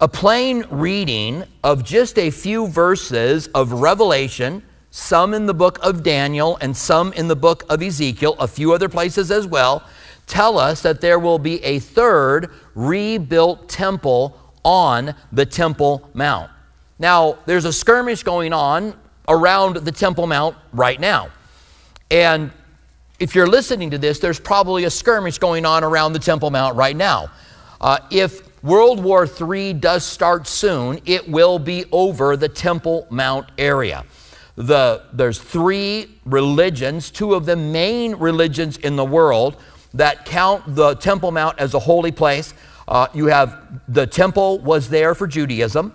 a plain reading of just a few verses of Revelation, some in the book of Daniel and some in the book of Ezekiel, a few other places as well, tell us that there will be a third rebuilt temple on the Temple Mount. Now, there's a skirmish going on around the Temple Mount right now. And if you're listening to this, there's probably a skirmish going on around the Temple Mount right now. Uh, if World War III does start soon, it will be over the Temple Mount area. The, there's three religions, two of the main religions in the world that count the Temple Mount as a holy place. Uh, you have the temple was there for Judaism.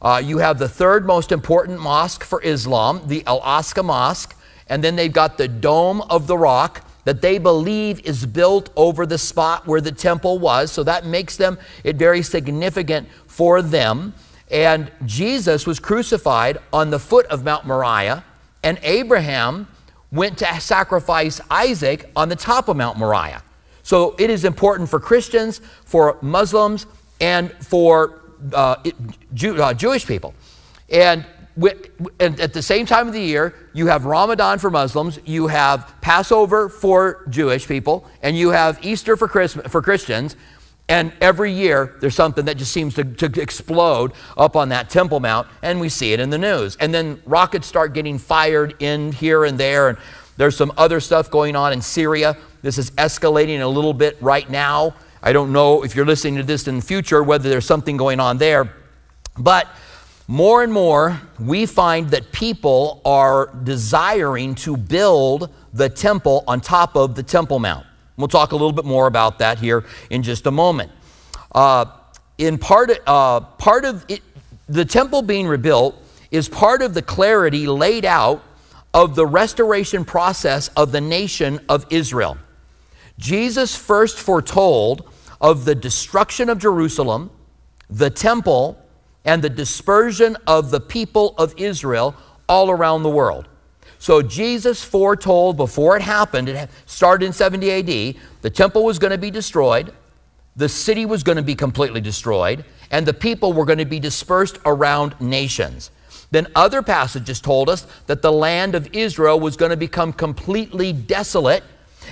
Uh, you have the third most important mosque for Islam, the Al Aqsa Mosque. And then they've got the Dome of the Rock that they believe is built over the spot where the temple was. So that makes them it very significant for them. And Jesus was crucified on the foot of Mount Moriah, and Abraham went to sacrifice Isaac on the top of Mount Moriah. So it is important for Christians, for Muslims, and for uh, Jew, uh, Jewish people. And and at the same time of the year, you have Ramadan for Muslims, you have Passover for Jewish people, and you have Easter for, for Christians. And every year, there's something that just seems to, to explode up on that Temple Mount, and we see it in the news. And then rockets start getting fired in here and there, and there's some other stuff going on in Syria. This is escalating a little bit right now. I don't know if you're listening to this in the future whether there's something going on there. But more and more, we find that people are desiring to build the temple on top of the Temple Mount. We'll talk a little bit more about that here in just a moment. Uh, in part, uh, part of it, the temple being rebuilt is part of the clarity laid out of the restoration process of the nation of Israel. Jesus first foretold of the destruction of Jerusalem, the temple, and the dispersion of the people of Israel all around the world. So Jesus foretold before it happened, it started in 70 AD, the temple was going to be destroyed, the city was going to be completely destroyed, and the people were going to be dispersed around nations. Then other passages told us that the land of Israel was going to become completely desolate.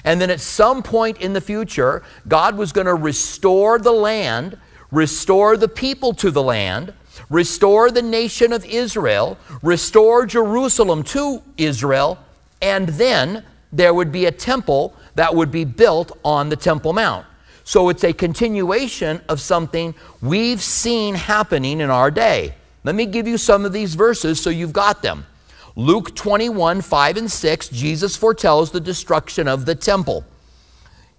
And then at some point in the future, God was going to restore the land, restore the people to the land, restore the nation of Israel, restore Jerusalem to Israel, and then there would be a temple that would be built on the Temple Mount. So it's a continuation of something we've seen happening in our day. Let me give you some of these verses so you've got them. Luke 21, 5 and 6, Jesus foretells the destruction of the temple.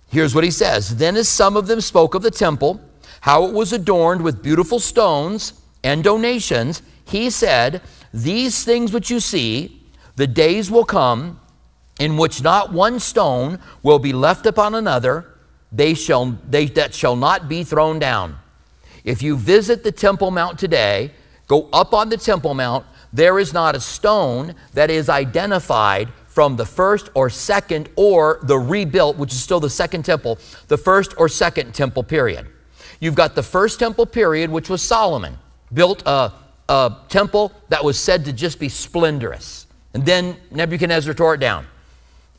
Here's what he says Then, as some of them spoke of the temple, how it was adorned with beautiful stones and donations, he said, These things which you see, the days will come in which not one stone will be left upon another, they shall, they, that shall not be thrown down. If you visit the Temple Mount today, go up on the Temple Mount, there is not a stone that is identified from the first or second or the rebuilt, which is still the second temple, the first or second temple period. You've got the first temple period, which was Solomon built a, a temple that was said to just be splendorous. And then Nebuchadnezzar tore it down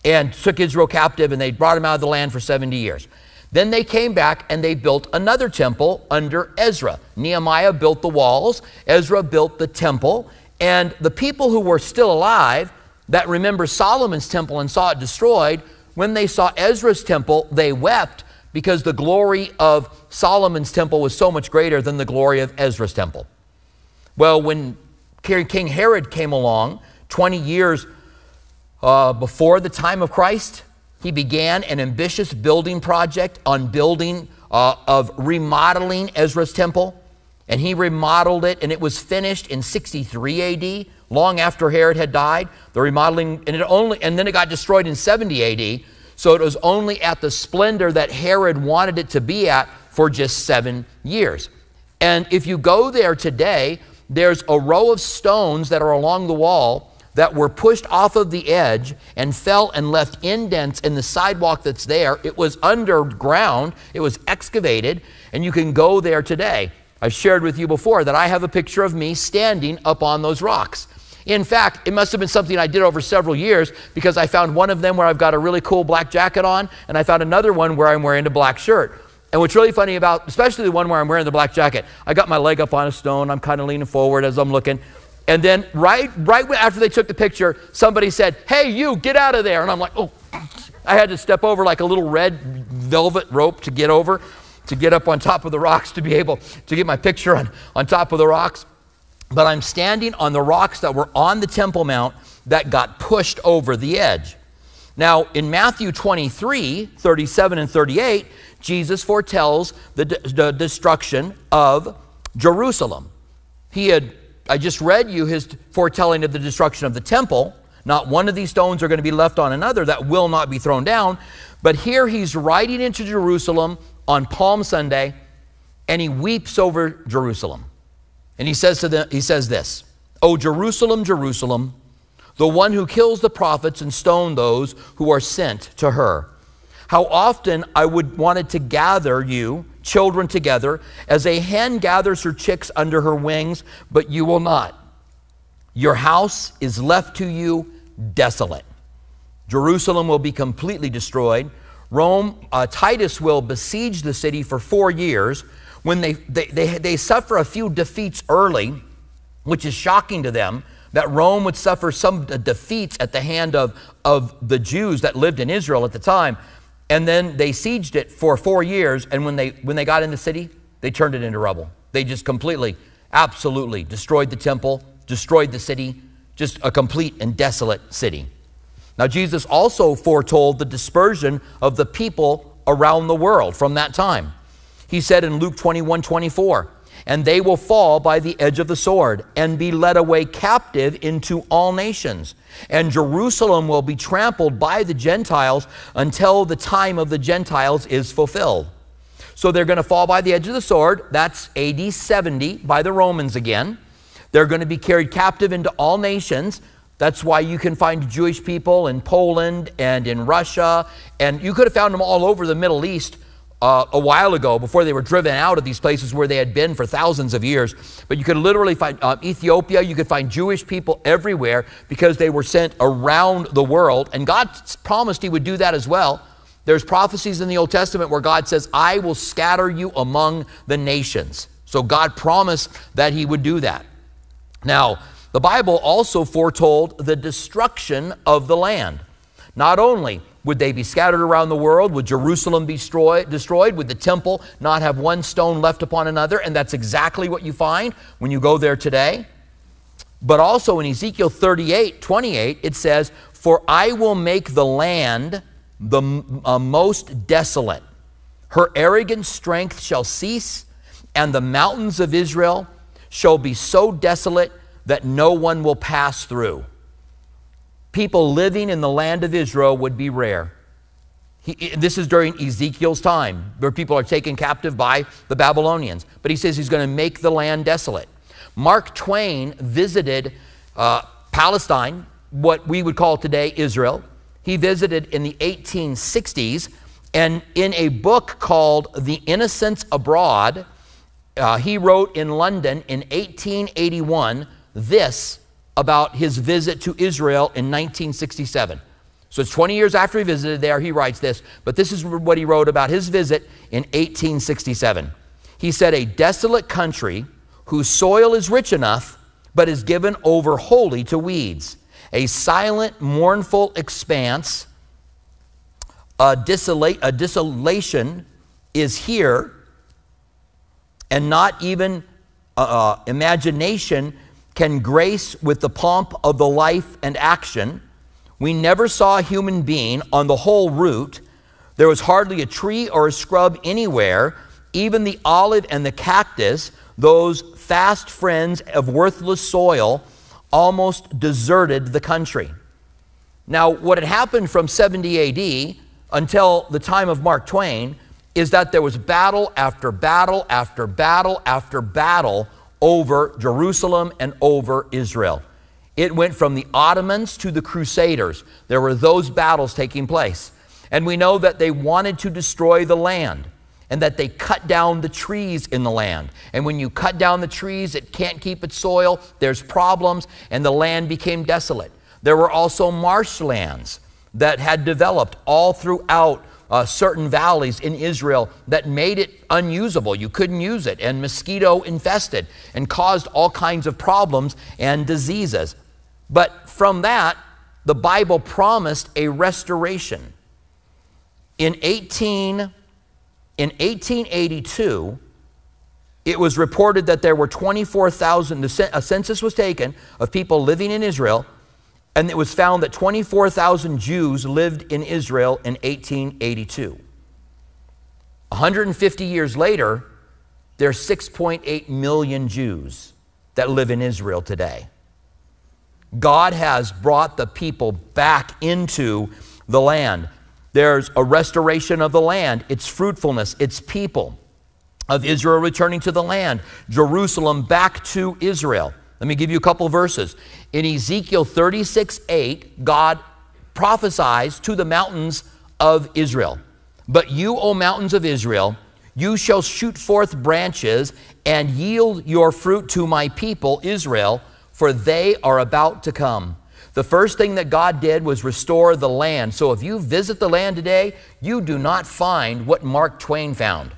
and took Israel captive, and they brought him out of the land for 70 years. Then they came back and they built another temple under Ezra. Nehemiah built the walls, Ezra built the temple, and the people who were still alive that remember Solomon's temple and saw it destroyed, when they saw Ezra's temple, they wept because the glory of Solomon's temple was so much greater than the glory of Ezra's temple. Well, when King Herod came along, 20 years uh, before the time of Christ, he began an ambitious building project on building uh, of remodeling Ezra's temple. And he remodeled it, and it was finished in 63 AD, long after Herod had died. The remodeling, and it only, and then it got destroyed in 70 AD. So it was only at the splendor that Herod wanted it to be at for just seven years. And if you go there today, there's a row of stones that are along the wall that were pushed off of the edge and fell and left indents in the sidewalk that's there. It was underground, it was excavated, and you can go there today. I've shared with you before that I have a picture of me standing up on those rocks. In fact, it must have been something I did over several years because I found one of them where I've got a really cool black jacket on, and I found another one where I'm wearing a black shirt. And what's really funny about, especially the one where I'm wearing the black jacket, I got my leg up on a stone, I'm kind of leaning forward as I'm looking. And then right, right after they took the picture, somebody said, Hey, you, get out of there. And I'm like, Oh, I had to step over like a little red velvet rope to get over, to get up on top of the rocks to be able to get my picture on, on top of the rocks but I'm standing on the rocks that were on the Temple Mount that got pushed over the edge. Now, in Matthew 23 37 and 38, Jesus foretells the, the destruction of Jerusalem. He had, I just read you his foretelling of the destruction of the temple. Not one of these stones are going to be left on another that will not be thrown down. But here he's riding into Jerusalem on Palm Sunday, and he weeps over Jerusalem. And he says to them, he says this, O Jerusalem, Jerusalem, the one who kills the prophets and stone those who are sent to her. How often I would wanted to gather you, children, together, as a hen gathers her chicks under her wings, but you will not. Your house is left to you desolate. Jerusalem will be completely destroyed. Rome, uh, Titus will besiege the city for four years when they, they, they, they suffer a few defeats early, which is shocking to them, that Rome would suffer some defeats at the hand of, of the Jews that lived in Israel at the time. And then they sieged it for four years. And when they, when they got in the city, they turned it into rubble. They just completely, absolutely destroyed the temple, destroyed the city, just a complete and desolate city. Now, Jesus also foretold the dispersion of the people around the world from that time. He said in Luke 21 24, and they will fall by the edge of the sword and be led away captive into all nations. And Jerusalem will be trampled by the Gentiles until the time of the Gentiles is fulfilled. So they're going to fall by the edge of the sword. That's AD 70 by the Romans again. They're going to be carried captive into all nations. That's why you can find Jewish people in Poland and in Russia, and you could have found them all over the Middle East uh, a while ago before they were driven out of these places where they had been for thousands of years. But you could literally find uh, Ethiopia, you could find Jewish people everywhere because they were sent around the world. And God promised He would do that as well. There's prophecies in the Old Testament where God says, I will scatter you among the nations. So God promised that He would do that. Now, the Bible also foretold the destruction of the land. Not only would they be scattered around the world? Would Jerusalem be destroyed? Would the temple not have one stone left upon another? And that's exactly what you find when you go there today. But also in Ezekiel 38 28, it says, For I will make the land the uh, most desolate. Her arrogant strength shall cease, and the mountains of Israel shall be so desolate that no one will pass through people living in the land of Israel would be rare. He, this is during Ezekiel's time, where people are taken captive by the Babylonians. But he says he's going to make the land desolate. Mark Twain visited uh, Palestine, what we would call today Israel. He visited in the 1860s, and in a book called The Innocents Abroad, uh, he wrote in London in 1881 this about his visit to Israel in 1967. So it's 20 years after he visited there, he writes this, but this is what he wrote about his visit in 1867. He said, A desolate country whose soil is rich enough, but is given over wholly to weeds. A silent, mournful expanse, a, desola- a desolation is here, and not even uh, uh imagination can grace with the pomp of the life and action. We never saw a human being on the whole route. There was hardly a tree or a scrub anywhere. Even the olive and the cactus, those fast friends of worthless soil, almost deserted the country. Now, what had happened from 70 AD until the time of Mark Twain is that there was battle after battle after battle after battle over Jerusalem and over Israel. It went from the Ottomans to the Crusaders. There were those battles taking place. And we know that they wanted to destroy the land. and that they cut down the trees in the land. And when you cut down the trees, it can't keep its soil, there's problems, and the land became desolate. There were also marshlands that had developed all throughout uh, certain valleys in Israel that made it unusable. You couldn't use it, and mosquito infested and caused all kinds of problems and diseases. But from that, the Bible promised a restoration. In 18 in 1882, it was reported that there were 24,000, a census was taken of people living in Israel, and it was found that 24,000 Jews lived in Israel in 1882. 150 years later, there's 6.8 million Jews that live in Israel today. God has brought the people back into the land. There's a restoration of the land, its fruitfulness, its people of Israel returning to the land, Jerusalem back to Israel. Let me give you a couple verses. In Ezekiel 36 8, God prophesies to the mountains of Israel. But you, O mountains of Israel, you shall shoot forth branches and yield your fruit to my people, Israel, for they are about to come. The first thing that God did was restore the land. So if you visit the land today, you do not find what Mark Twain found.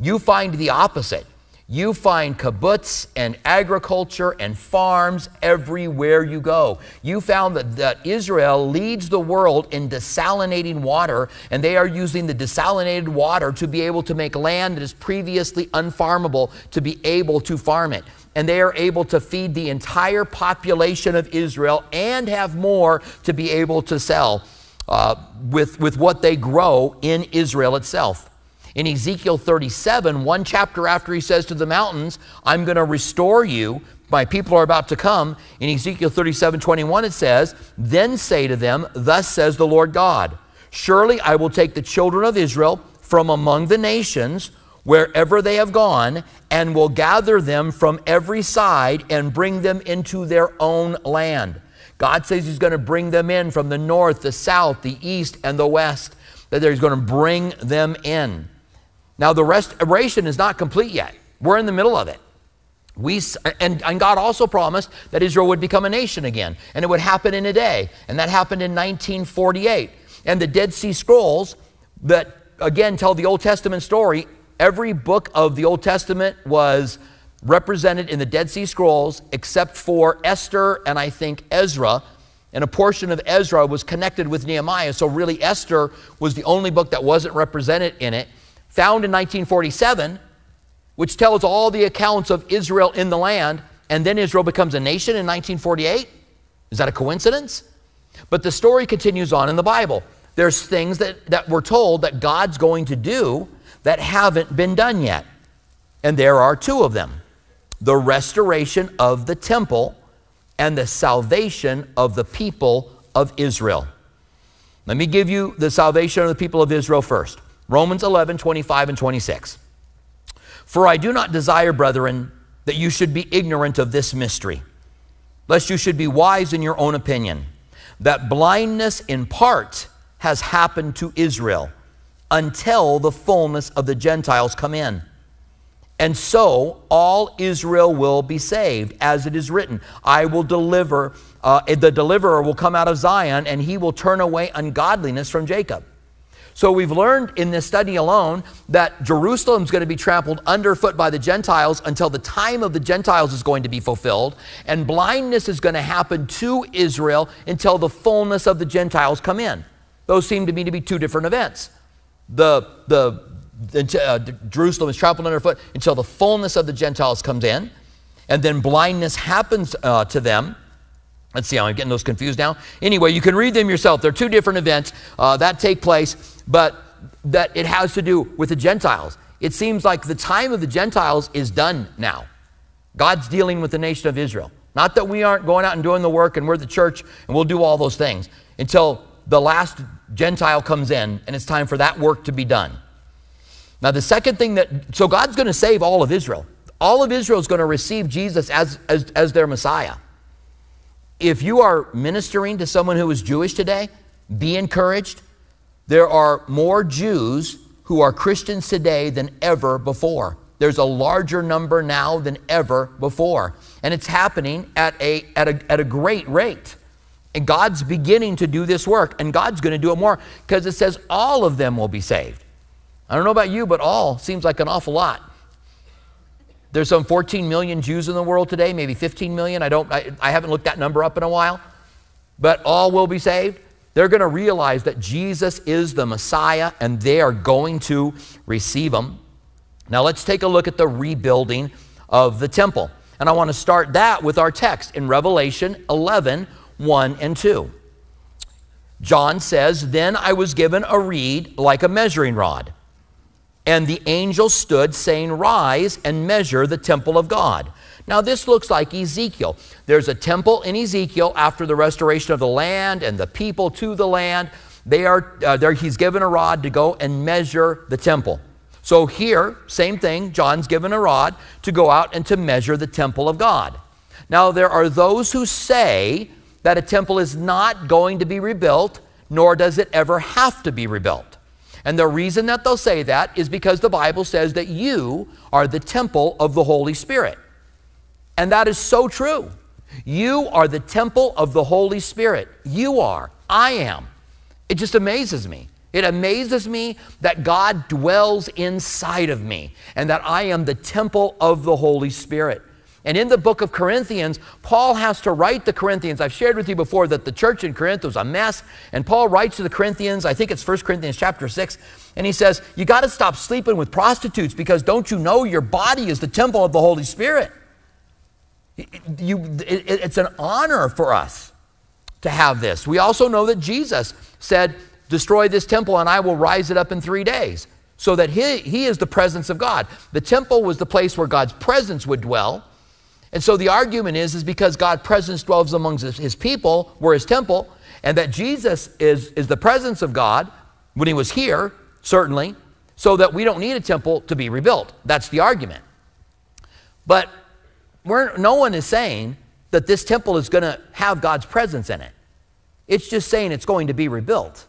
You find the opposite. You find kibbutz and agriculture and farms everywhere you go. You found that, that Israel leads the world in desalinating water, and they are using the desalinated water to be able to make land that is previously unfarmable to be able to farm it and they are able to feed the entire population of Israel and have more to be able to sell uh, with, with what they grow in Israel itself. In Ezekiel 37, one chapter after he says to the mountains, I'm going to restore you, my people are about to come. In Ezekiel 37 21, it says, Then say to them, Thus says the Lord God, Surely I will take the children of Israel from among the nations wherever they have gone, and will gather them from every side and bring them into their own land. God says He's going to bring them in from the north, the south, the east, and the west, that He's going to bring them in. Now, the restoration is not complete yet. We're in the middle of it. We, and, and God also promised that Israel would become a nation again, and it would happen in a day. And that happened in 1948. And the Dead Sea Scrolls that, again, tell the Old Testament story Every book of the Old Testament was represented in the Dead Sea Scrolls except for Esther and I think Ezra. And a portion of Ezra was connected with Nehemiah. So, really, Esther was the only book that wasn't represented in it. Found in 1947, which tells all the accounts of Israel in the land, and then Israel becomes a nation in 1948. Is that a coincidence? But the story continues on in the Bible. There's things that, that we're told that God's going to do that haven't been done yet. And there are two of them the restoration of the temple and the salvation of the people of Israel. Let me give you the salvation of the people of Israel first. Romans 11, 25 and 26. For I do not desire, brethren, that you should be ignorant of this mystery, lest you should be wise in your own opinion, that blindness in part has happened to Israel until the fullness of the Gentiles come in. And so all Israel will be saved, as it is written I will deliver, uh, the deliverer will come out of Zion, and he will turn away ungodliness from Jacob. So we've learned in this study alone that Jerusalem is going to be trampled underfoot by the Gentiles until the time of the Gentiles is going to be fulfilled, and blindness is going to happen to Israel until the fullness of the Gentiles come in. Those seem to me to be two different events the, the, uh, Jerusalem is trampled underfoot until the fullness of the Gentiles comes in, and then blindness happens uh, to them. Let's see, how I'm getting those confused now. Anyway, you can read them yourself. They're two different events uh, that take place, but that it has to do with the Gentiles. It seems like the time of the Gentiles is done now. God's dealing with the nation of Israel. Not that we aren't going out and doing the work and we're the church and we'll do all those things until the last Gentile comes in and it's time for that work to be done. Now, the second thing that, so God's going to save all of Israel. All of Israel is going to receive Jesus as, as, as their Messiah. If you are ministering to someone who is Jewish today, be encouraged. There are more Jews who are Christians today than ever before. There's a larger number now than ever before. And it's happening at a, at a, at a great rate. And God's beginning to do this work, and God's going to do it more because it says all of them will be saved. I don't know about you, but all seems like an awful lot. There's some 14 million Jews in the world today, maybe 15 million. I don't I, I haven't looked that number up in a while. But all will be saved. They're going to realize that Jesus is the Messiah and they are going to receive him. Now let's take a look at the rebuilding of the temple. And I want to start that with our text in Revelation 11 1 and 2. John says, Then I was given a reed like a measuring rod. And the angel stood, saying, Rise and measure the temple of God. Now, this looks like Ezekiel. There's a temple in Ezekiel after the restoration of the land and the people to the land. They are, uh, there, he's given a rod to go and measure the temple. So, here, same thing, John's given a rod to go out and to measure the temple of God. Now, there are those who say that a temple is not going to be rebuilt, nor does it ever have to be rebuilt. And the reason that they'll say that is because the Bible says that you are the temple of the Holy Spirit. And that is so true. You are the temple of the Holy Spirit. You are. I am. It just amazes me. It amazes me that God dwells inside of me and that I am the temple of the Holy Spirit. And in the book of Corinthians, Paul has to write the Corinthians. I've shared with you before that the church in Corinth was a mess. And Paul writes to the Corinthians, I think it's 1 Corinthians chapter 6, and he says, You got to stop sleeping with prostitutes because don't you know your body is the temple of the Holy Spirit? You, it, it's an honor for us to have this. We also know that Jesus said, Destroy this temple and I will rise it up in three days. So that he, he is the presence of God. The temple was the place where God's presence would dwell. And so the argument is, is because God's presence dwells amongst his people, we're his temple, and that Jesus is, is the presence of God when he was here, certainly, so that we don't need a temple to be rebuilt. That's the argument. But no one is saying that this temple is going to have God's presence in it. It's just saying it's going to be rebuilt.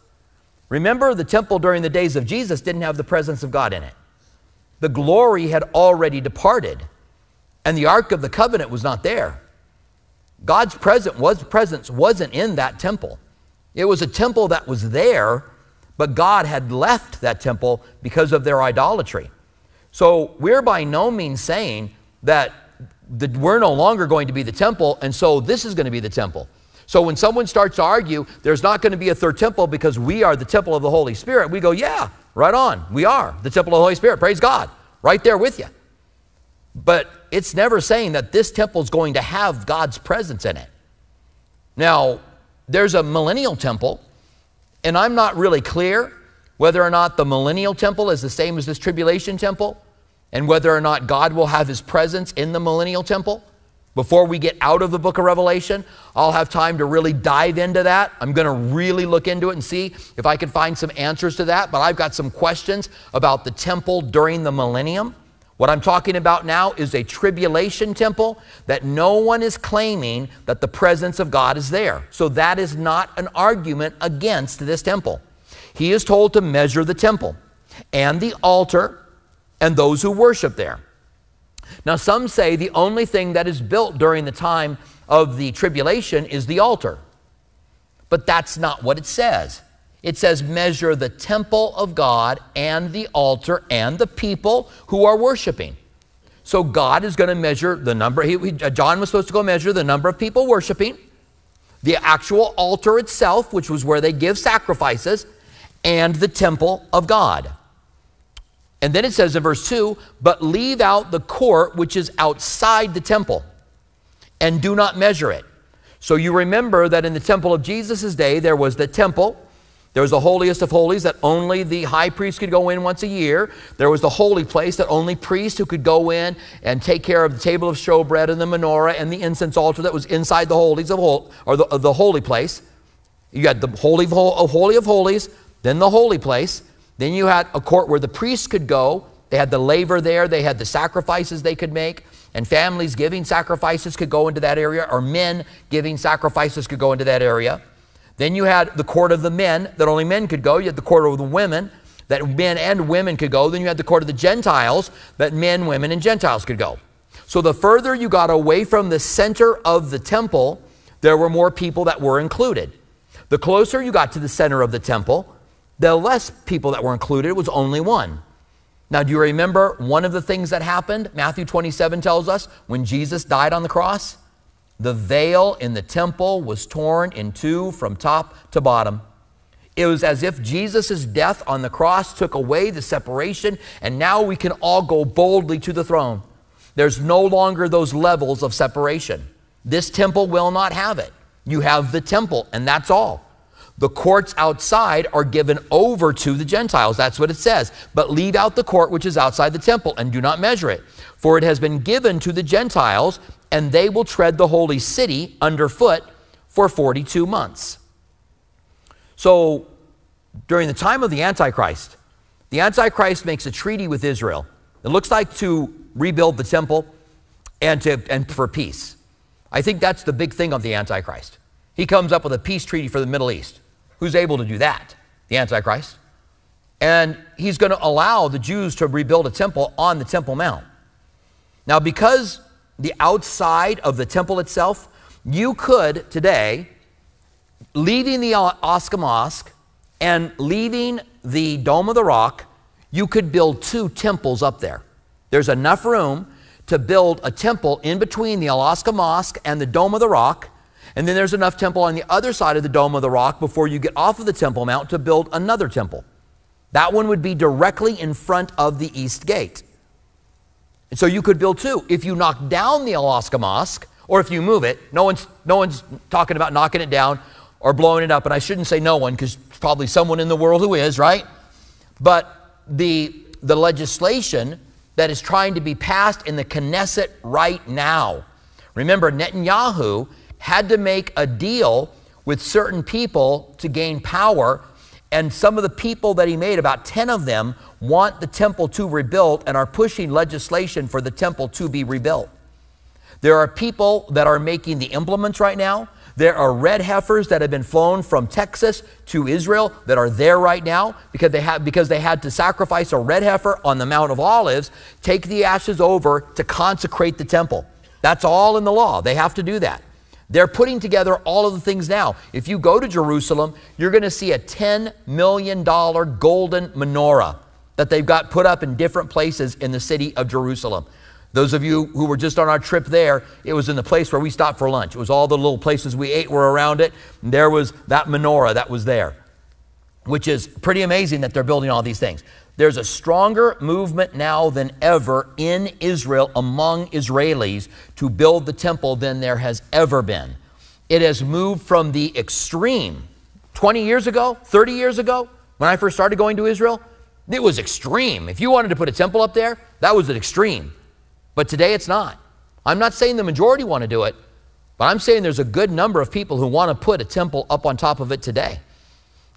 Remember, the temple during the days of Jesus didn't have the presence of God in it. The glory had already departed and the Ark of the Covenant was not there. God's presence, was, presence wasn't in that temple. It was a temple that was there, but God had left that temple because of their idolatry. So we're by no means saying that the, we're no longer going to be the temple, and so this is going to be the temple. So when someone starts to argue there's not going to be a third temple because we are the temple of the Holy Spirit, we go, yeah, right on. We are the temple of the Holy Spirit. Praise God. Right there with you. But it's never saying that this temple is going to have God's presence in it. Now, there's a millennial temple, and I'm not really clear whether or not the millennial temple is the same as this tribulation temple, and whether or not God will have his presence in the millennial temple. Before we get out of the book of Revelation, I'll have time to really dive into that. I'm going to really look into it and see if I can find some answers to that. But I've got some questions about the temple during the millennium. What I'm talking about now is a tribulation temple that no one is claiming that the presence of God is there. So that is not an argument against this temple. He is told to measure the temple and the altar and those who worship there. Now, some say the only thing that is built during the time of the tribulation is the altar. But that's not what it says. It says, measure the temple of God and the altar and the people who are worshiping. So God is going to measure the number. He, he, uh, John was supposed to go measure the number of people worshiping, the actual altar itself, which was where they give sacrifices, and the temple of God. And then it says in verse 2 But leave out the court which is outside the temple, and do not measure it. So you remember that in the temple of Jesus' day, there was the temple there was the holiest of holies that only the high priest could go in once a year. There was the holy place that only priests who could go in and take care of the table of showbread and the menorah and the incense altar that was inside the holies of hol- or the, the holy place. You had the holy of, holy of holies, then the holy place. Then you had a court where the priests could go. They had the laver there. They had the sacrifices they could make. And families giving sacrifices could go into that area, or men giving sacrifices could go into that area. Then you had the court of the men that only men could go. You had the court of the women. that men and women could go. Then you had the court of the Gentiles that men, women, and Gentiles could go. So the further you got away from the center of the temple, there were more people that were included. The closer you got to the center of the temple, the less people that were included. It was only one. Now, do you remember one of the things that happened? Matthew 27 tells us when Jesus died on the cross, the veil in the temple was torn in two from top to bottom. It was as if Jesus' death on the cross took away the separation, and now we can all go boldly to the throne. There's no longer those levels of separation. This temple will not have it. You have the temple, and that's all. The courts outside are given over to the Gentiles. That's what it says. But leave out the court which is outside the temple and do not measure it. For it has been given to the Gentiles, and they will tread the holy city underfoot for 42 months. So during the time of the Antichrist, the Antichrist makes a treaty with Israel. It looks like to rebuild the temple and, to, and for peace. I think that's the big thing of the Antichrist. He comes up with a peace treaty for the Middle East. Who's able to do that? The Antichrist. And he's going to allow the Jews to rebuild a temple on the Temple Mount. Now, because the outside of the temple itself, you could today, leaving the Aqsa Mosque and leaving the Dome of the Rock, you could build two temples up there. There's enough room to build a temple in between the Al-Aqsa Mosque and the Dome of the Rock. And then there's enough temple on the other side of the Dome of the Rock before you get off of the Temple Mount to build another temple. That one would be directly in front of the East Gate. And so you could build two. If you knock down the Al-Aqsa Mosque, or if you move it, no one's, no one's talking about knocking it down or blowing it up. And I shouldn't say no one because probably someone in the world who is, right? But the, the legislation that is trying to be passed in the Knesset right now. Remember, Netanyahu had to make a deal with certain people to gain power, and some of the people that he made, about 10 of them, want the temple to rebuilt and are pushing legislation for the temple to be rebuilt. There are people that are making the implements right now. There are red heifers that have been flown from Texas to Israel that are there right now because they, have, because they had to sacrifice a red heifer on the Mount of Olives, take the ashes over to consecrate the temple. That's all in the law. They have to do that. They're putting together all of the things now. If you go to Jerusalem, you're going to see a $10 million golden menorah that they've got put up in different places in the city of Jerusalem. Those of you who were just on our trip there, it was in the place where we stopped for lunch. It was all the little places we ate were around it. There was that menorah that was there, which is pretty amazing that they're building all these things. There's a stronger movement now than ever in Israel among Israelis to build the temple than there has ever been. It has moved from the extreme 20 years ago, 30 years ago, when I first started going to Israel. It was extreme. If you wanted to put a temple up there, that was an extreme. But today it's not. I'm not saying the majority want to do it, but I'm saying there's a good number of people who want to put a temple up on top of it today.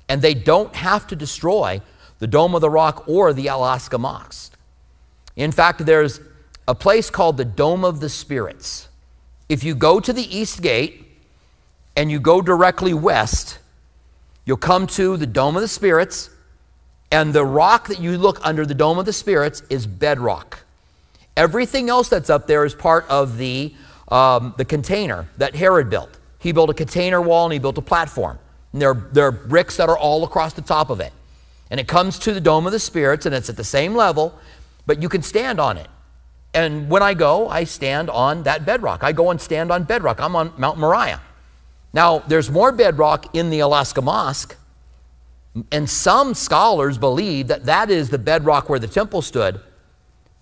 And they don't have to destroy the Dome of the Rock or the Al-Aqsa Mosque. In fact, there's a place called the Dome of the Spirits. If you go to the East Gate and you go directly west, you'll come to the Dome of the Spirits, and the rock that you look under the Dome of the Spirits is bedrock. Everything else that's up there is part of the, um, the container that Herod built. He built a container wall and he built a platform. And there, there are bricks that are all across the top of it. And it comes to the Dome of the Spirits and it's at the same level, but you can stand on it. And when I go, I stand on that bedrock. I go and stand on bedrock. I'm on Mount Moriah. Now, there's more bedrock in the Al-Aqsa Mosque, and some scholars believe that that is the bedrock where the temple stood.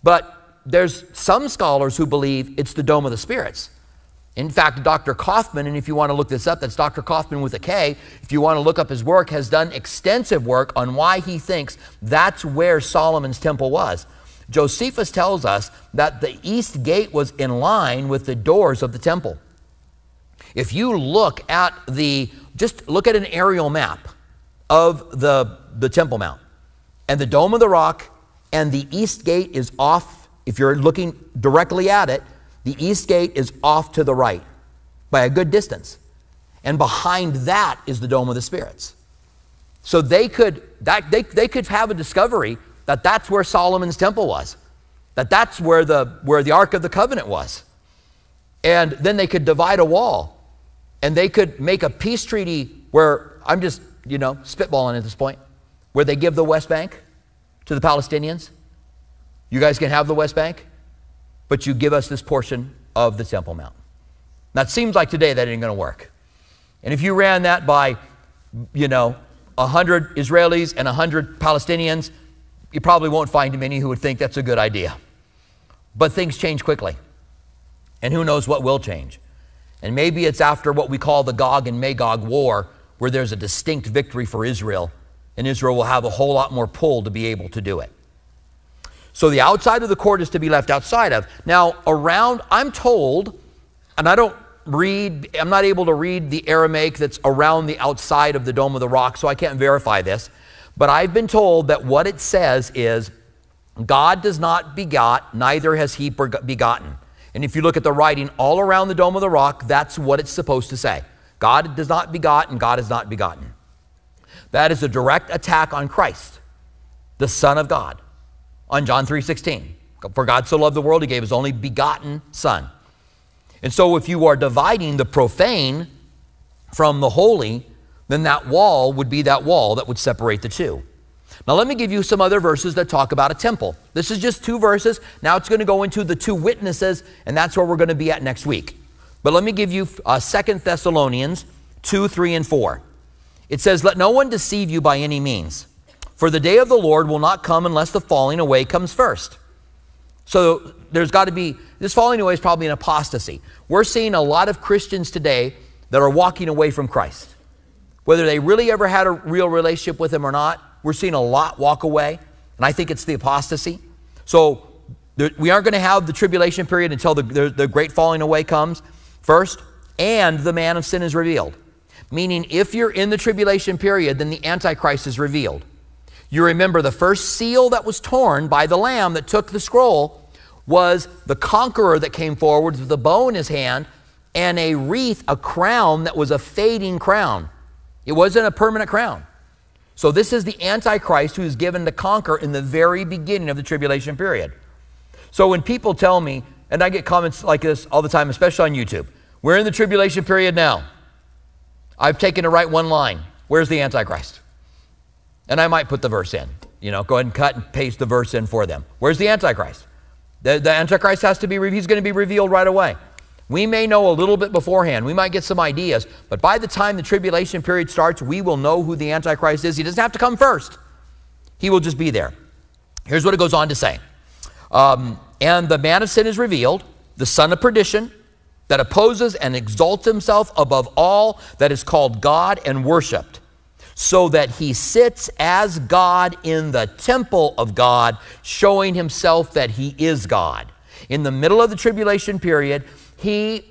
But there's some scholars who believe it's the Dome of the Spirits. In fact, Dr. Kaufman, and if you want to look this up, that's Dr. Kaufman with a K, if you want to look up his work, has done extensive work on why he thinks that's where Solomon's temple was. Josephus tells us that the east gate was in line with the doors of the temple. If you look at the, just look at an aerial map of the, the Temple Mount, and the Dome of the Rock and the east gate is off if you're looking directly at it, the east gate is off to the right by a good distance. And behind that is the Dome of the Spirits. So they could, that, they, they could have a discovery that that's where Solomon's temple was, that that's where the, where the Ark of the Covenant was. And then they could divide a wall and they could make a peace treaty where, I'm just, you know, spitballing at this point, where they give the West Bank to the Palestinians. You guys can have the West Bank, but you give us this portion of the Temple Mount. That seems like today that ain't going to work. And if you ran that by, you know, 100 Israelis and 100 Palestinians, you probably won't find many who would think that's a good idea. But things change quickly. And who knows what will change. And maybe it's after what we call the Gog and Magog war, where there's a distinct victory for Israel, and Israel will have a whole lot more pull to be able to do it. So the outside of the court is to be left outside of. Now, around, I'm told, and I don't read, I'm not able to read the Aramaic that's around the outside of the Dome of the Rock, so I can't verify this. But I've been told that what it says is God does not begot, neither has he begotten. And if you look at the writing all around the Dome of the Rock, that's what it's supposed to say. God does not begot, and God is not begotten. That is a direct attack on Christ, the Son of God, on John 3:16. For God so loved the world, he gave his only begotten Son. And so if you are dividing the profane from the holy, then that wall would be that wall that would separate the two. Now, let me give you some other verses that talk about a temple. This is just two verses. Now it's going to go into the two witnesses, and that's where we're going to be at next week. But let me give you uh, 2 Thessalonians 2, 3, and 4. It says, Let no one deceive you by any means, for the day of the Lord will not come unless the falling away comes first. So there's got to be, this falling away is probably an apostasy. We're seeing a lot of Christians today that are walking away from Christ. Whether they really ever had a real relationship with Him or not, we're seeing a lot walk away, and I think it's the apostasy. So there, we aren't going to have the tribulation period until the, the, the great falling away comes first, and the man of sin is revealed. Meaning, if you're in the tribulation period, then the Antichrist is revealed. You remember the first seal that was torn by the lamb that took the scroll was the conqueror that came forward with a bow in his hand and a wreath, a crown that was a fading crown. It wasn't a permanent crown. So this is the Antichrist who is given to conquer in the very beginning of the tribulation period. So when people tell me, and I get comments like this all the time, especially on YouTube, we're in the tribulation period now. I've taken to write one line. Where's the Antichrist? And I might put the verse in. You know, go ahead and cut and paste the verse in for them. Where's the Antichrist? The, the Antichrist has to be, he's going to be revealed right away. We may know a little bit beforehand. We might get some ideas. But by the time the tribulation period starts, we will know who the Antichrist is. He doesn't have to come first, he will just be there. Here's what it goes on to say um, And the man of sin is revealed, the son of perdition, that opposes and exalts himself above all that is called God and worshiped, so that he sits as God in the temple of God, showing himself that he is God. In the middle of the tribulation period, he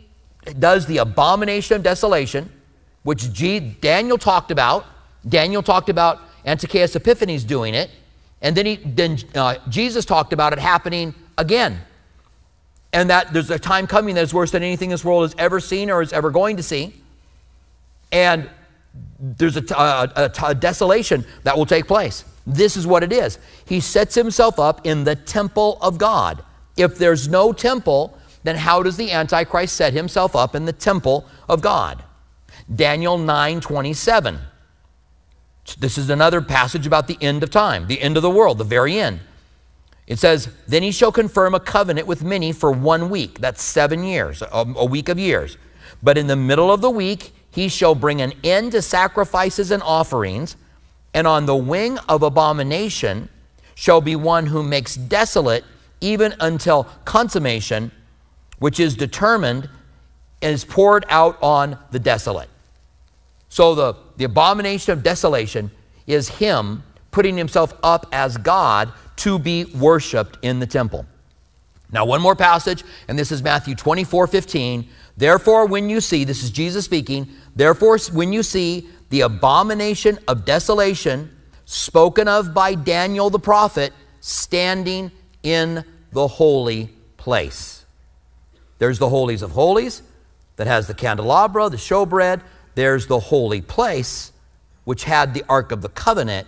does the abomination of desolation, which G- Daniel talked about. Daniel talked about Antiochus Epiphanes doing it. And then, he, then uh, Jesus talked about it happening again. And that there's a time coming that is worse than anything this world has ever seen or is ever going to see. And there's a, a, a, a desolation that will take place. This is what it is. He sets himself up in the temple of God. If there's no temple, then how does the Antichrist set himself up in the temple of God? Daniel 9 27. This is another passage about the end of time, the end of the world, the very end. It says, Then he shall confirm a covenant with many for one week. That's seven years, a, a week of years. But in the middle of the week, he shall bring an end to sacrifices and offerings, and on the wing of abomination shall be one who makes desolate even until consummation which is determined and is poured out on the desolate. So the, the abomination of desolation is him putting himself up as God to be worshiped in the temple. Now, one more passage, and this is Matthew 24 15. Therefore, when you see, this is Jesus speaking, therefore, when you see the abomination of desolation spoken of by Daniel the prophet standing in the holy place. There's the holies of holies that has the candelabra, the showbread. There's the holy place which had the Ark of the Covenant,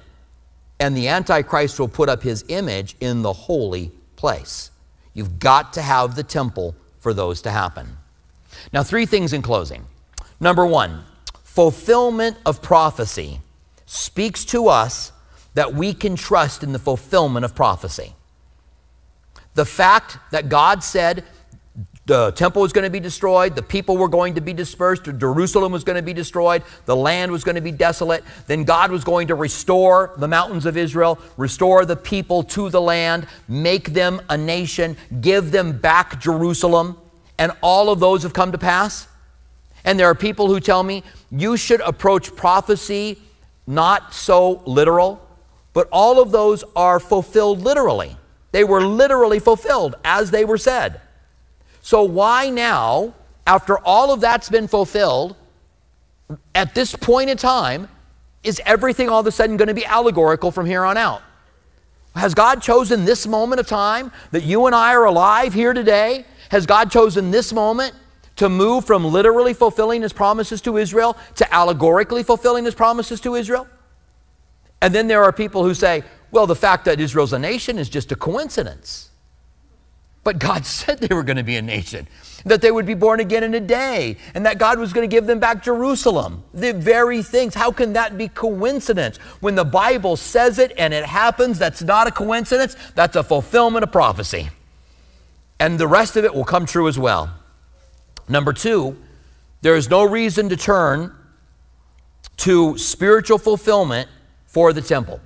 and the Antichrist will put up his image in the holy place. You've got to have the temple for those to happen. Now, three things in closing. Number one, fulfillment of prophecy speaks to us that we can trust in the fulfillment of prophecy. The fact that God said the temple was going to be destroyed, the people were going to be dispersed, Jerusalem was going to be destroyed, the land was going to be desolate. Then God was going to restore the mountains of Israel, restore the people to the land, make them a nation, give them back Jerusalem. And all of those have come to pass. And there are people who tell me you should approach prophecy not so literal, but all of those are fulfilled literally. They were literally fulfilled as they were said. So, why now, after all of that's been fulfilled, at this point in time, is everything all of a sudden going to be allegorical from here on out? Has God chosen this moment of time that you and I are alive here today? Has God chosen this moment to move from literally fulfilling his promises to Israel to allegorically fulfilling his promises to Israel? And then there are people who say, well, the fact that Israel's a nation is just a coincidence. But God said they were going to be a nation, that they would be born again in a day, and that God was going to give them back Jerusalem. The very things. How can that be coincidence? When the Bible says it and it happens, that's not a coincidence, that's a fulfillment of prophecy. And the rest of it will come true as well. Number two, there is no reason to turn to spiritual fulfillment for the temple.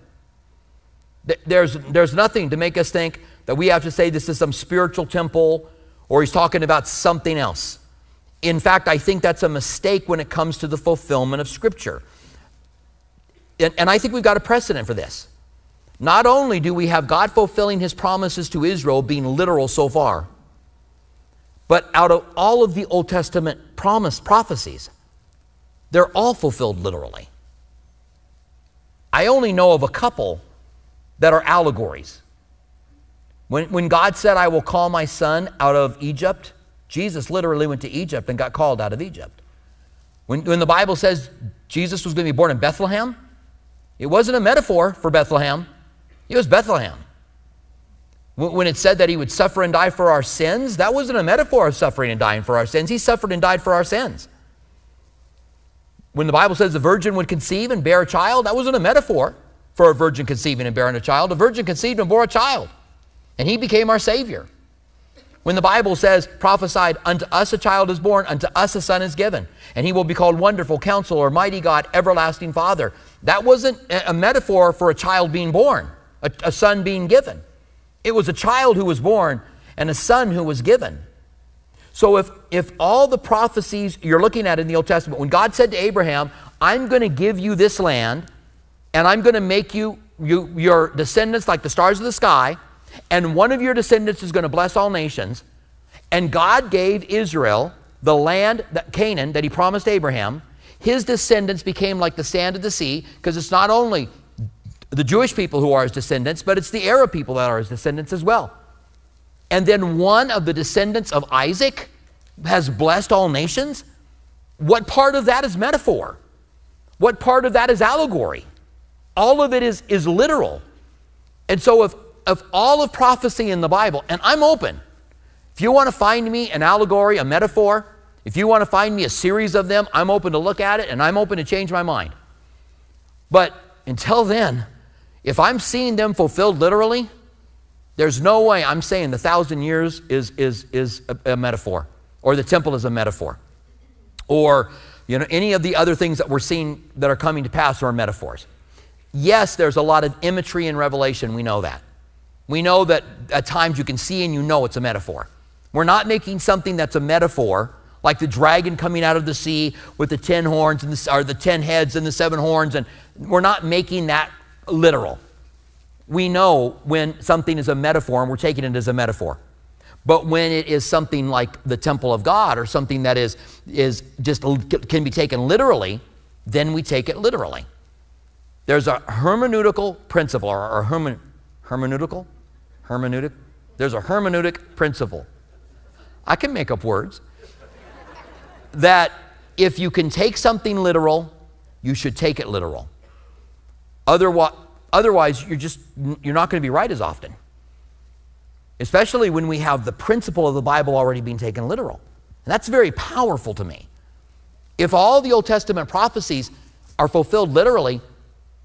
There's, there's nothing to make us think, that we have to say this is some spiritual temple or he's talking about something else. In fact, I think that's a mistake when it comes to the fulfillment of Scripture. And, and I think we've got a precedent for this. Not only do we have God fulfilling his promises to Israel being literal so far, but out of all of the Old Testament promise prophecies, they're all fulfilled literally. I only know of a couple that are allegories. When, when God said, I will call my son out of Egypt, Jesus literally went to Egypt and got called out of Egypt. When, when the Bible says Jesus was going to be born in Bethlehem, it wasn't a metaphor for Bethlehem, it was Bethlehem. When, it said that he would suffer and die for our sins, that wasn't a metaphor of suffering and dying for our sins. He suffered and died for our sins. When the Bible says the virgin would conceive and bear a child, that wasn't a metaphor for a virgin conceiving and bearing a child. A virgin conceived and bore a child and he became our Savior. When the Bible says, prophesied, unto us a child is born, unto us a son is given, and he will be called Wonderful, Counselor, Mighty God, Everlasting Father. That wasn't a metaphor for a child being born, a, a son being given. It was a child who was born and a son who was given. So if, if all the prophecies you're looking at in the Old Testament, when God said to Abraham, I'm going to give you this land, and I'm going to make you, you your descendants like the stars of the sky, and one of your descendants is going to bless all nations. And God gave Israel the land, that Canaan, that he promised Abraham. His descendants became like the sand of the sea, because it's not only the Jewish people who are his descendants, but it's the Arab people that are his descendants as well. And then one of the descendants of Isaac has blessed all nations. What part of that is metaphor? What part of that is allegory? All of it is, is literal. And so if of all of prophecy in the Bible, and I'm open. If you want to find me an allegory, a metaphor, if you want to find me a series of them, I'm open to look at it and I'm open to change my mind. But until then, if I'm seeing them fulfilled literally, there's no way I'm saying the thousand years is, is, is a, a metaphor or the temple is a metaphor or you know, any of the other things that we're seeing that are coming to pass are metaphors. Yes, there's a lot of imagery in Revelation, we know that. We know that at times you can see and you know it's a metaphor. We're not making something that's a metaphor, like the dragon coming out of the sea with the ten horns and the, or the ten heads and the seven horns, and we're not making that literal. We know when something is a metaphor and we're taking it as a metaphor. But when it is something like the temple of God or something that is, is just can be taken literally, then we take it literally. There's a hermeneutical principle or, or hermen, hermeneutical hermeneutic. There's a hermeneutic principle. I can make up words. that if you can take something literal, you should take it literal. Otherwise, otherwise you're just you're not going to be right as often. Especially when we have the principle of the Bible already being taken literal. And that's very powerful to me. If all the Old Testament prophecies are fulfilled literally,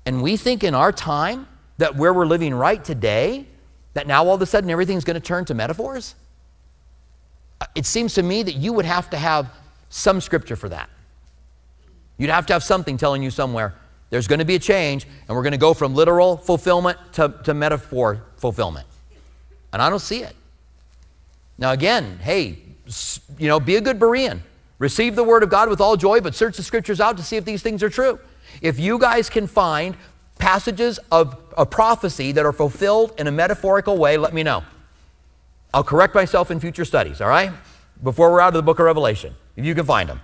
and we think in our time that where we're living right today, that now all of a sudden everything's going to turn to metaphors, uh, it seems to me that you would have to have some scripture for that. You'd have to have something telling you somewhere there's going to be a change, and we're going to go from literal fulfillment to, to metaphor fulfillment. And I don't see it. Now, again, hey, you know, be a good Berean. Receive the word of God with all joy, but search the scriptures out to see if these things are true. If you guys can find passages of a prophecy that are fulfilled in a metaphorical way, let me know. I'll correct myself in future studies, all right? Before we're out of the book of Revelation, if you can find them.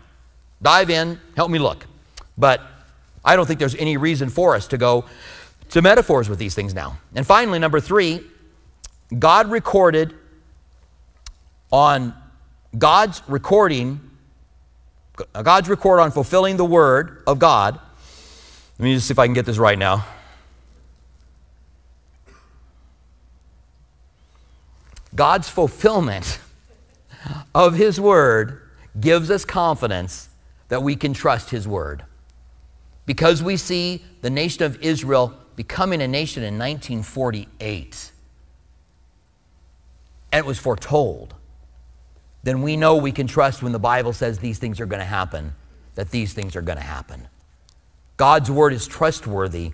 Dive in, help me look. But I don't think there's any reason for us to go to metaphors with these things now. And finally, number three, God recorded on God's recording, God's record on fulfilling the word of God. Let me just see if I can get this right now. God's fulfillment of His Word gives us confidence that we can trust His Word. Because we see the nation of Israel becoming a nation in 1948, and it was foretold, then we know we can trust when the Bible says these things are going to happen, that these things are going to happen. God's Word is trustworthy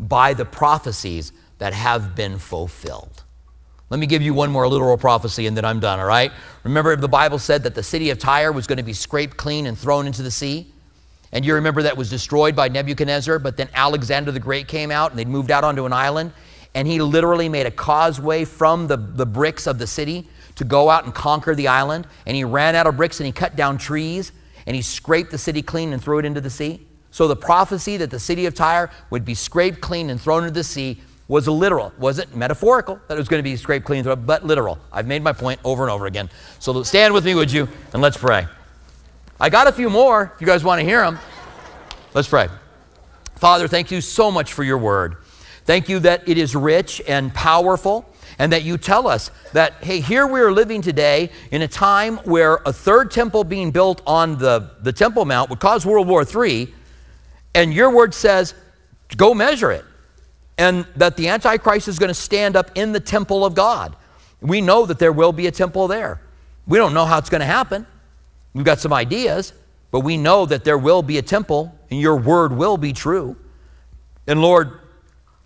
by the prophecies that have been fulfilled. Let me give you one more literal prophecy and then I'm done, all right? Remember, if the Bible said that the city of Tyre was going to be scraped clean and thrown into the sea? And you remember that was destroyed by Nebuchadnezzar, but then Alexander the Great came out and they'd moved out onto an island. And he literally made a causeway from the, the bricks of the city to go out and conquer the island. And he ran out of bricks and he cut down trees and he scraped the city clean and threw it into the sea. So the prophecy that the city of Tyre would be scraped clean and thrown into the sea was literal. Wasn't metaphorical that it was going to be scraped clean, but literal. I've made my point over and over again. So stand with me, would you? And let's pray. I got a few more if you guys want to hear them. Let's pray. Father, thank you so much for your word. Thank you that it is rich and powerful, and that you tell us that, hey, here we are living today in a time where a third temple being built on the, the Temple Mount would cause World War III, and your word says, go measure it and that the Antichrist is going to stand up in the temple of God. We know that there will be a temple there. We don't know how it's going to happen. We've got some ideas, but we know that there will be a temple and your word will be true. And Lord,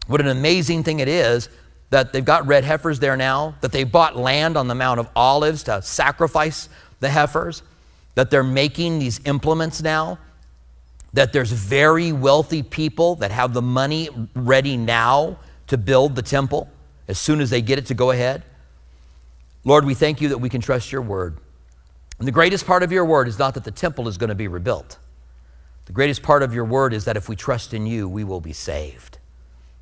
what an amazing thing it is that they've got red heifers there now, that they bought land on the Mount of Olives to sacrifice the heifers, that they're making these implements now that there's very wealthy people that have the money ready now to build the temple as soon as they get it to go ahead. Lord, we thank you that we can trust your word. And the greatest part of your word is not that the temple is going to be rebuilt. The greatest part of your word is that if we trust in you, we will be saved.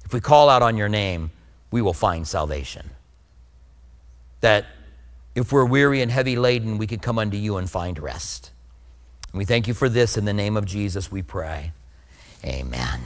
If we call out on your name, we will find salvation. That if we're weary and heavy laden, we can come unto you and find rest. We thank you for this. In the name of Jesus, we pray. Amen.